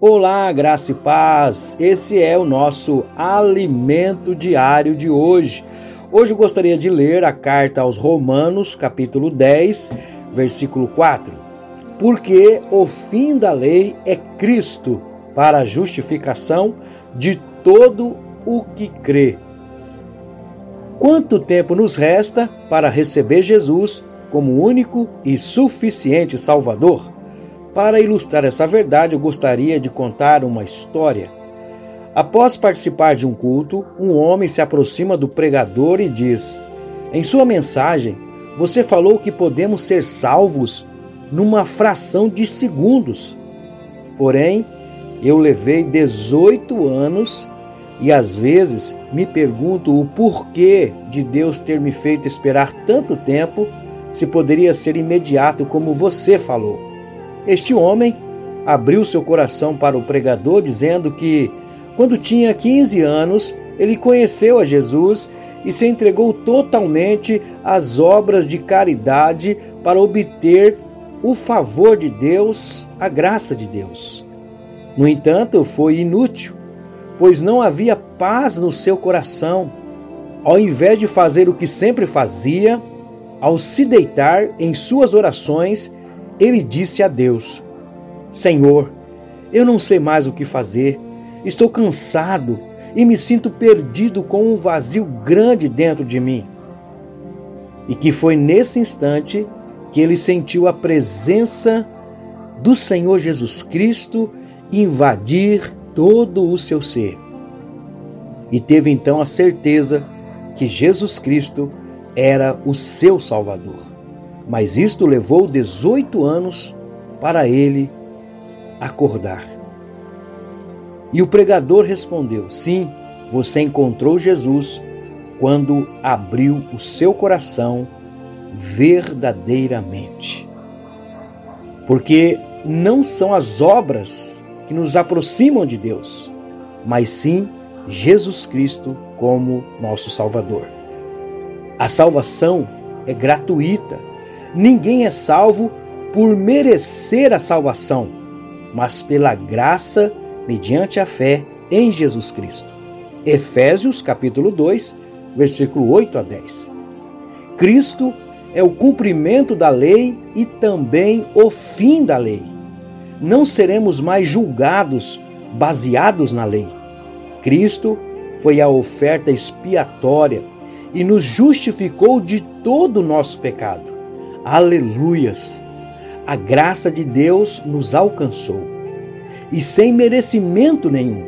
Olá, graça e paz. Esse é o nosso alimento diário de hoje. Hoje eu gostaria de ler a carta aos Romanos, capítulo 10, versículo 4. Porque o fim da lei é Cristo para a justificação de todo o que crê. Quanto tempo nos resta para receber Jesus como único e suficiente Salvador? Para ilustrar essa verdade, eu gostaria de contar uma história. Após participar de um culto, um homem se aproxima do pregador e diz: Em sua mensagem, você falou que podemos ser salvos numa fração de segundos. Porém, eu levei 18 anos e às vezes me pergunto o porquê de Deus ter me feito esperar tanto tempo se poderia ser imediato como você falou. Este homem abriu seu coração para o pregador, dizendo que, quando tinha 15 anos, ele conheceu a Jesus e se entregou totalmente às obras de caridade para obter o favor de Deus, a graça de Deus. No entanto, foi inútil, pois não havia paz no seu coração. Ao invés de fazer o que sempre fazia, ao se deitar em suas orações, ele disse a Deus: Senhor, eu não sei mais o que fazer, estou cansado e me sinto perdido com um vazio grande dentro de mim. E que foi nesse instante que ele sentiu a presença do Senhor Jesus Cristo invadir todo o seu ser. E teve então a certeza que Jesus Cristo era o seu Salvador mas isto levou 18 anos para ele acordar. E o pregador respondeu: Sim, você encontrou Jesus quando abriu o seu coração verdadeiramente. Porque não são as obras que nos aproximam de Deus, mas sim Jesus Cristo como nosso Salvador. A salvação é gratuita Ninguém é salvo por merecer a salvação, mas pela graça mediante a fé em Jesus Cristo. Efésios capítulo 2, versículo 8 a 10. Cristo é o cumprimento da lei e também o fim da lei. Não seremos mais julgados baseados na lei. Cristo foi a oferta expiatória e nos justificou de todo o nosso pecado. Aleluias! A graça de Deus nos alcançou e sem merecimento nenhum.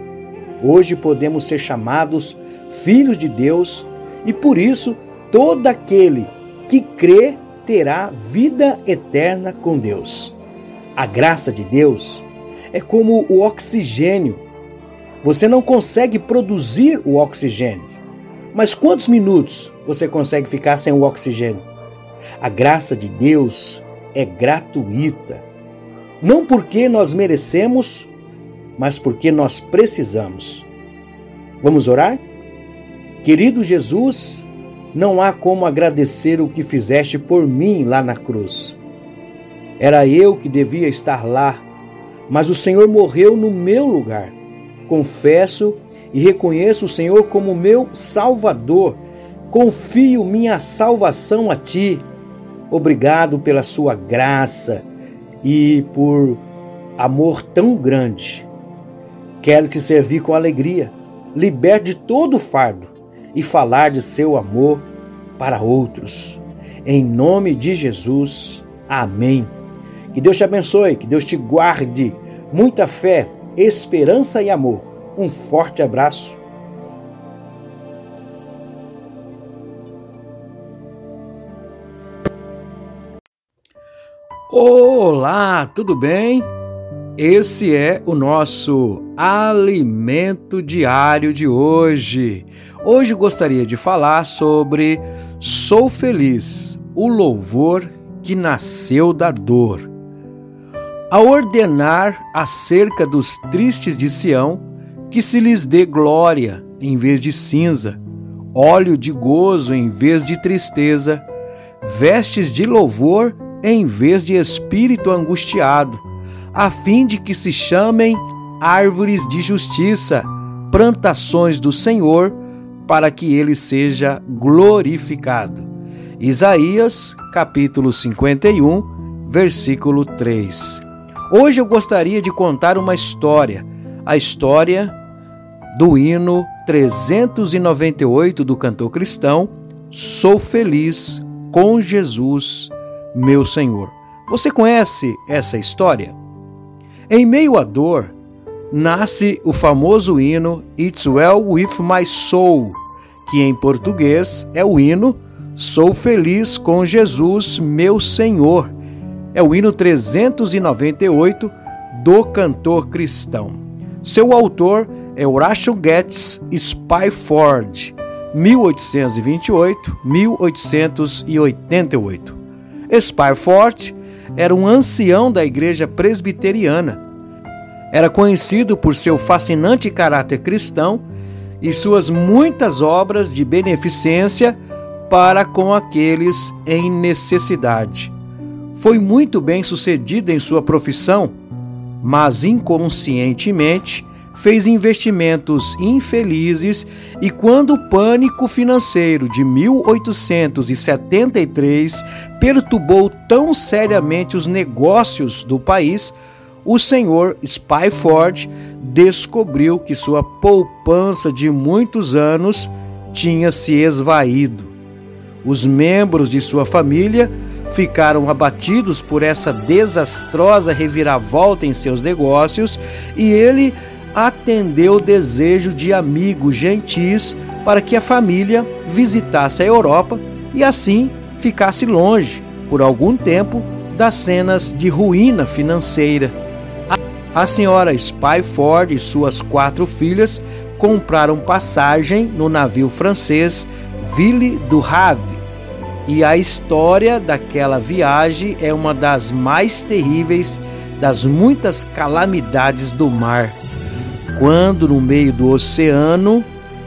Hoje podemos ser chamados filhos de Deus e por isso todo aquele que crê terá vida eterna com Deus. A graça de Deus é como o oxigênio. Você não consegue produzir o oxigênio, mas quantos minutos você consegue ficar sem o oxigênio? A graça de Deus é gratuita, não porque nós merecemos, mas porque nós precisamos. Vamos orar? Querido Jesus, não há como agradecer o que fizeste por mim lá na cruz. Era eu que devia estar lá, mas o Senhor morreu no meu lugar. Confesso e reconheço o Senhor como meu Salvador. Confio minha salvação a Ti Obrigado pela sua graça e por amor tão grande. Quero te servir com alegria, liberte de todo fardo e falar de seu amor para outros. Em nome de Jesus, amém. Que Deus te abençoe, que Deus te guarde. Muita fé, esperança e amor. Um forte abraço Olá, tudo bem? Esse é o nosso alimento diário de hoje. Hoje gostaria de falar sobre Sou Feliz, o louvor que nasceu da dor. Ao ordenar acerca dos tristes de Sião, que se lhes dê glória em vez de cinza, óleo de gozo em vez de tristeza, vestes de louvor em vez de espírito angustiado, a fim de que se chamem árvores de justiça, plantações do Senhor, para que ele seja glorificado. Isaías, capítulo 51, versículo 3. Hoje eu gostaria de contar uma história, a história do hino 398 do cantor cristão Sou feliz com Jesus, meu Senhor. Você conhece essa história? Em meio à dor, nasce o famoso hino It's Well With My Soul, que em português é o hino Sou Feliz com Jesus, meu Senhor. É o hino 398 do cantor cristão. Seu autor é Horatio Getz Spyford, 1828-1888. Spyford era um ancião da igreja presbiteriana. Era conhecido por seu fascinante caráter cristão e suas muitas obras de beneficência para com aqueles em necessidade. Foi muito bem sucedido em sua profissão, mas inconscientemente fez investimentos infelizes e quando o pânico financeiro de 1873 perturbou tão seriamente os negócios do país, o senhor Spyford descobriu que sua poupança de muitos anos tinha se esvaído. Os membros de sua família ficaram abatidos por essa desastrosa reviravolta em seus negócios e ele atendeu o desejo de amigos gentis para que a família visitasse a Europa e assim ficasse longe, por algum tempo, das cenas de ruína financeira. A senhora Spyford e suas quatro filhas compraram passagem no navio francês Ville du Havre. E a história daquela viagem é uma das mais terríveis das muitas calamidades do mar quando, no meio do oceano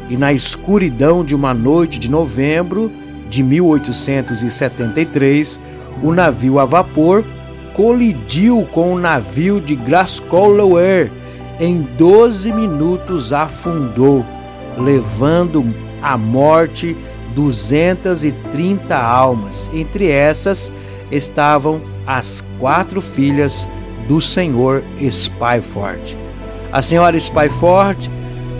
e na escuridão de uma noite de novembro de 1873, o navio a vapor colidiu com o navio de Grascolloware. Em 12 minutos afundou, levando à morte 230 almas. Entre essas estavam as quatro filhas do senhor Spyford. A senhora Spyford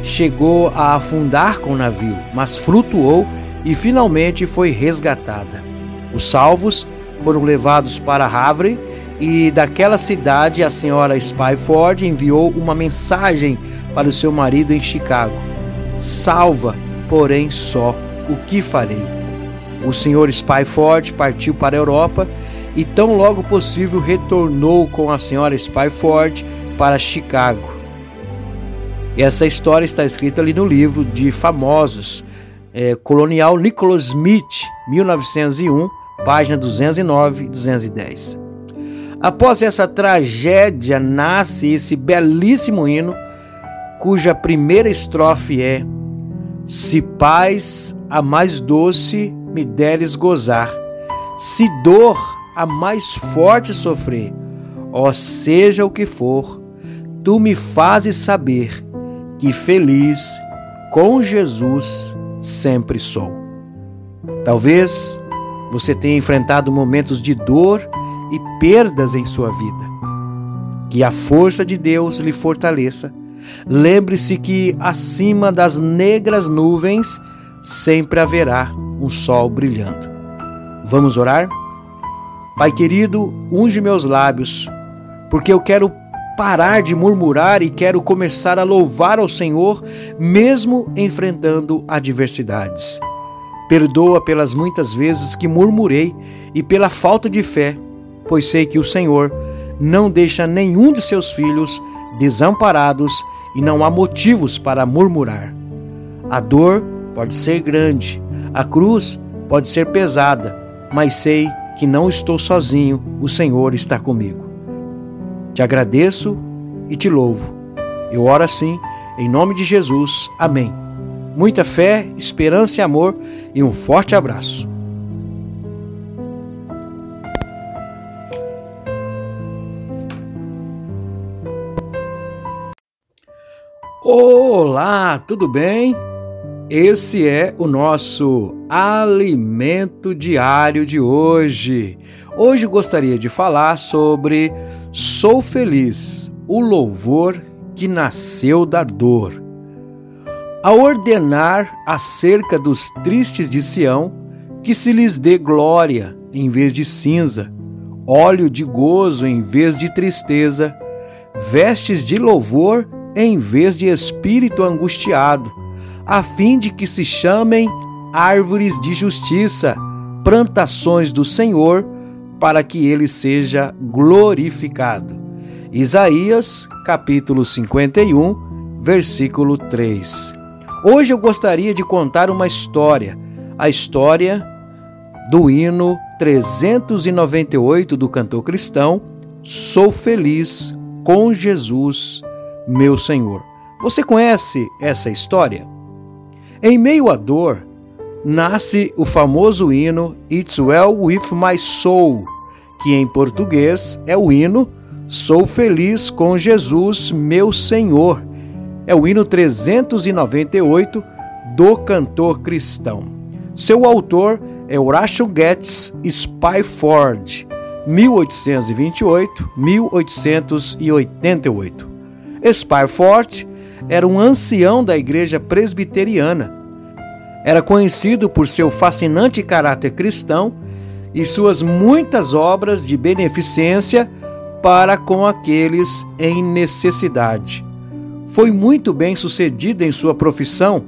chegou a afundar com o navio, mas flutuou e finalmente foi resgatada. Os salvos foram levados para Havre e daquela cidade a senhora Spyford enviou uma mensagem para o seu marido em Chicago: Salva, porém só, o que farei? O senhor Spyford partiu para a Europa e tão logo possível retornou com a senhora Spyford para Chicago. Essa história está escrita ali no livro de famosos é, colonial Nicholas Smith, 1901, página 209 e 210. Após essa tragédia nasce esse belíssimo hino, cuja primeira estrofe é: Se paz a mais doce me deres gozar, se dor a mais forte sofrer, ó seja o que for, tu me fazes saber que feliz com Jesus sempre sou. Talvez você tenha enfrentado momentos de dor e perdas em sua vida. Que a força de Deus lhe fortaleça. Lembre-se que acima das negras nuvens sempre haverá um sol brilhando. Vamos orar? Pai querido, unge meus lábios, porque eu quero parar de murmurar e quero começar a louvar ao Senhor, mesmo enfrentando adversidades. Perdoa pelas muitas vezes que murmurei e pela falta de fé, pois sei que o Senhor não deixa nenhum de seus filhos desamparados e não há motivos para murmurar. A dor pode ser grande, a cruz pode ser pesada, mas sei que não estou sozinho, o Senhor está comigo. Te agradeço e te louvo. Eu oro assim, em nome de Jesus. Amém. Muita fé, esperança e amor e um forte abraço. Olá, tudo bem? Esse é o nosso alimento diário de hoje. Hoje gostaria de falar sobre Sou Feliz, o louvor que nasceu da dor. Ao ordenar acerca dos tristes de Sião, que se lhes dê glória em vez de cinza, óleo de gozo em vez de tristeza, vestes de louvor em vez de espírito angustiado, a fim de que se chamem árvores de justiça, plantações do Senhor, para que ele seja glorificado. Isaías, capítulo 51, versículo 3. Hoje eu gostaria de contar uma história, a história do hino 398 do cantor cristão Sou feliz com Jesus meu Senhor. Você conhece essa história? Em meio à dor, nasce o famoso hino It's Well With My Soul, que em português é o hino Sou Feliz com Jesus, meu Senhor. É o hino 398 do cantor cristão. Seu autor é Horatio Getz Spyford, 1828-1888. Spyfort era um ancião da igreja presbiteriana. Era conhecido por seu fascinante caráter cristão e suas muitas obras de beneficência para com aqueles em necessidade. Foi muito bem sucedido em sua profissão,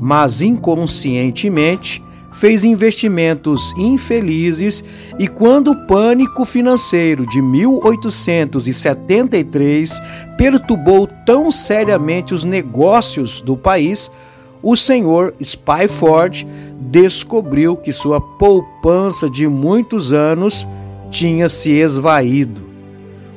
mas inconscientemente fez investimentos infelizes e quando o pânico financeiro de 1873 perturbou tão seriamente os negócios do país, o senhor Spyford descobriu que sua poupança de muitos anos tinha se esvaído.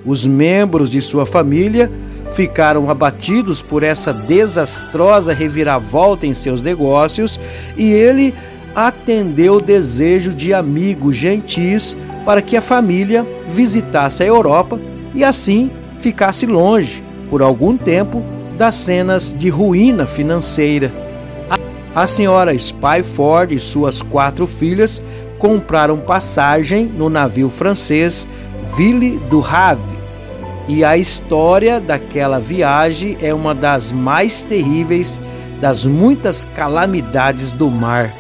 Os membros de sua família ficaram abatidos por essa desastrosa reviravolta em seus negócios e ele atendeu o desejo de amigos gentis para que a família visitasse a Europa e assim ficasse longe, por algum tempo, das cenas de ruína financeira. A senhora Spyford e suas quatro filhas compraram passagem no navio francês Ville du Havre. E a história daquela viagem é uma das mais terríveis das muitas calamidades do mar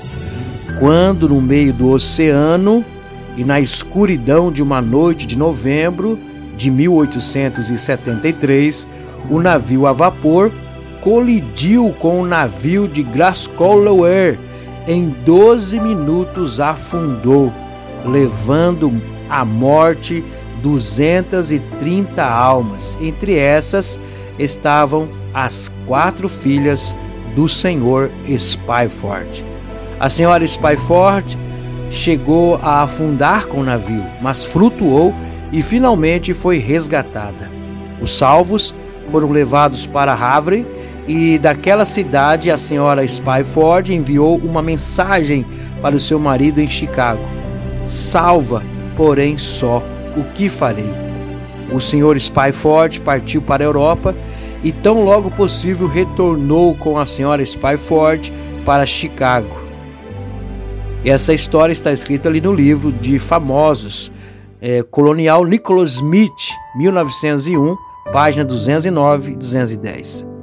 quando, no meio do oceano e na escuridão de uma noite de novembro de 1873, o navio a vapor colidiu com o navio de Grascolloware. Em 12 minutos afundou, levando à morte 230 almas. Entre essas estavam as quatro filhas do senhor Spyford. A senhora Spyford chegou a afundar com o navio, mas flutuou e finalmente foi resgatada. Os salvos foram levados para Havre e daquela cidade a senhora Spyford enviou uma mensagem para o seu marido em Chicago: Salva, porém só, o que farei? O senhor Spyford partiu para a Europa e tão logo possível retornou com a senhora Spyford para Chicago. Essa história está escrita ali no livro de famosos é, colonial Nicholas Smith, 1901, página 209 e 210.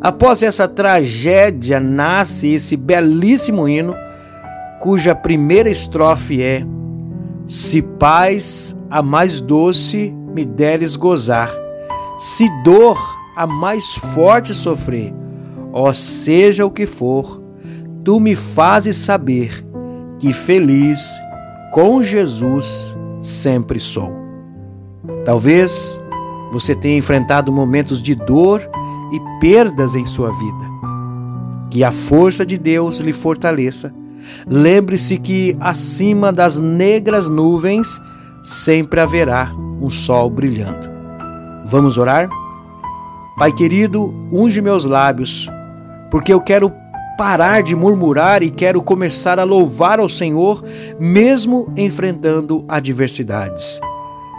Após essa tragédia nasce esse belíssimo hino, cuja primeira estrofe é: Se paz a mais doce me deres gozar, se dor a mais forte sofrer, ó seja o que for, tu me fazes saber que feliz com Jesus sempre sou. Talvez você tenha enfrentado momentos de dor e perdas em sua vida. Que a força de Deus lhe fortaleça. Lembre-se que acima das negras nuvens sempre haverá um sol brilhando. Vamos orar? Pai querido, unge meus lábios, porque eu quero parar de murmurar e quero começar a louvar ao Senhor, mesmo enfrentando adversidades.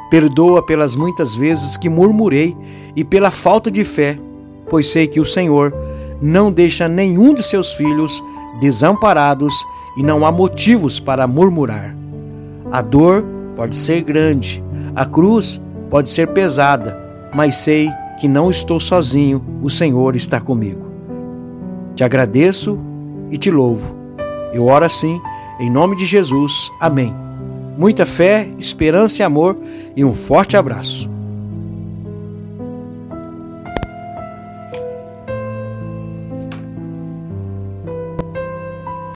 Perdoa pelas muitas vezes que murmurei e pela falta de fé, pois sei que o Senhor não deixa nenhum de seus filhos desamparados e não há motivos para murmurar. A dor pode ser grande, a cruz pode ser pesada, mas sei que não estou sozinho, o Senhor está comigo. Te agradeço e te louvo. Eu oro assim, em nome de Jesus. Amém. Muita fé, esperança e amor e um forte abraço.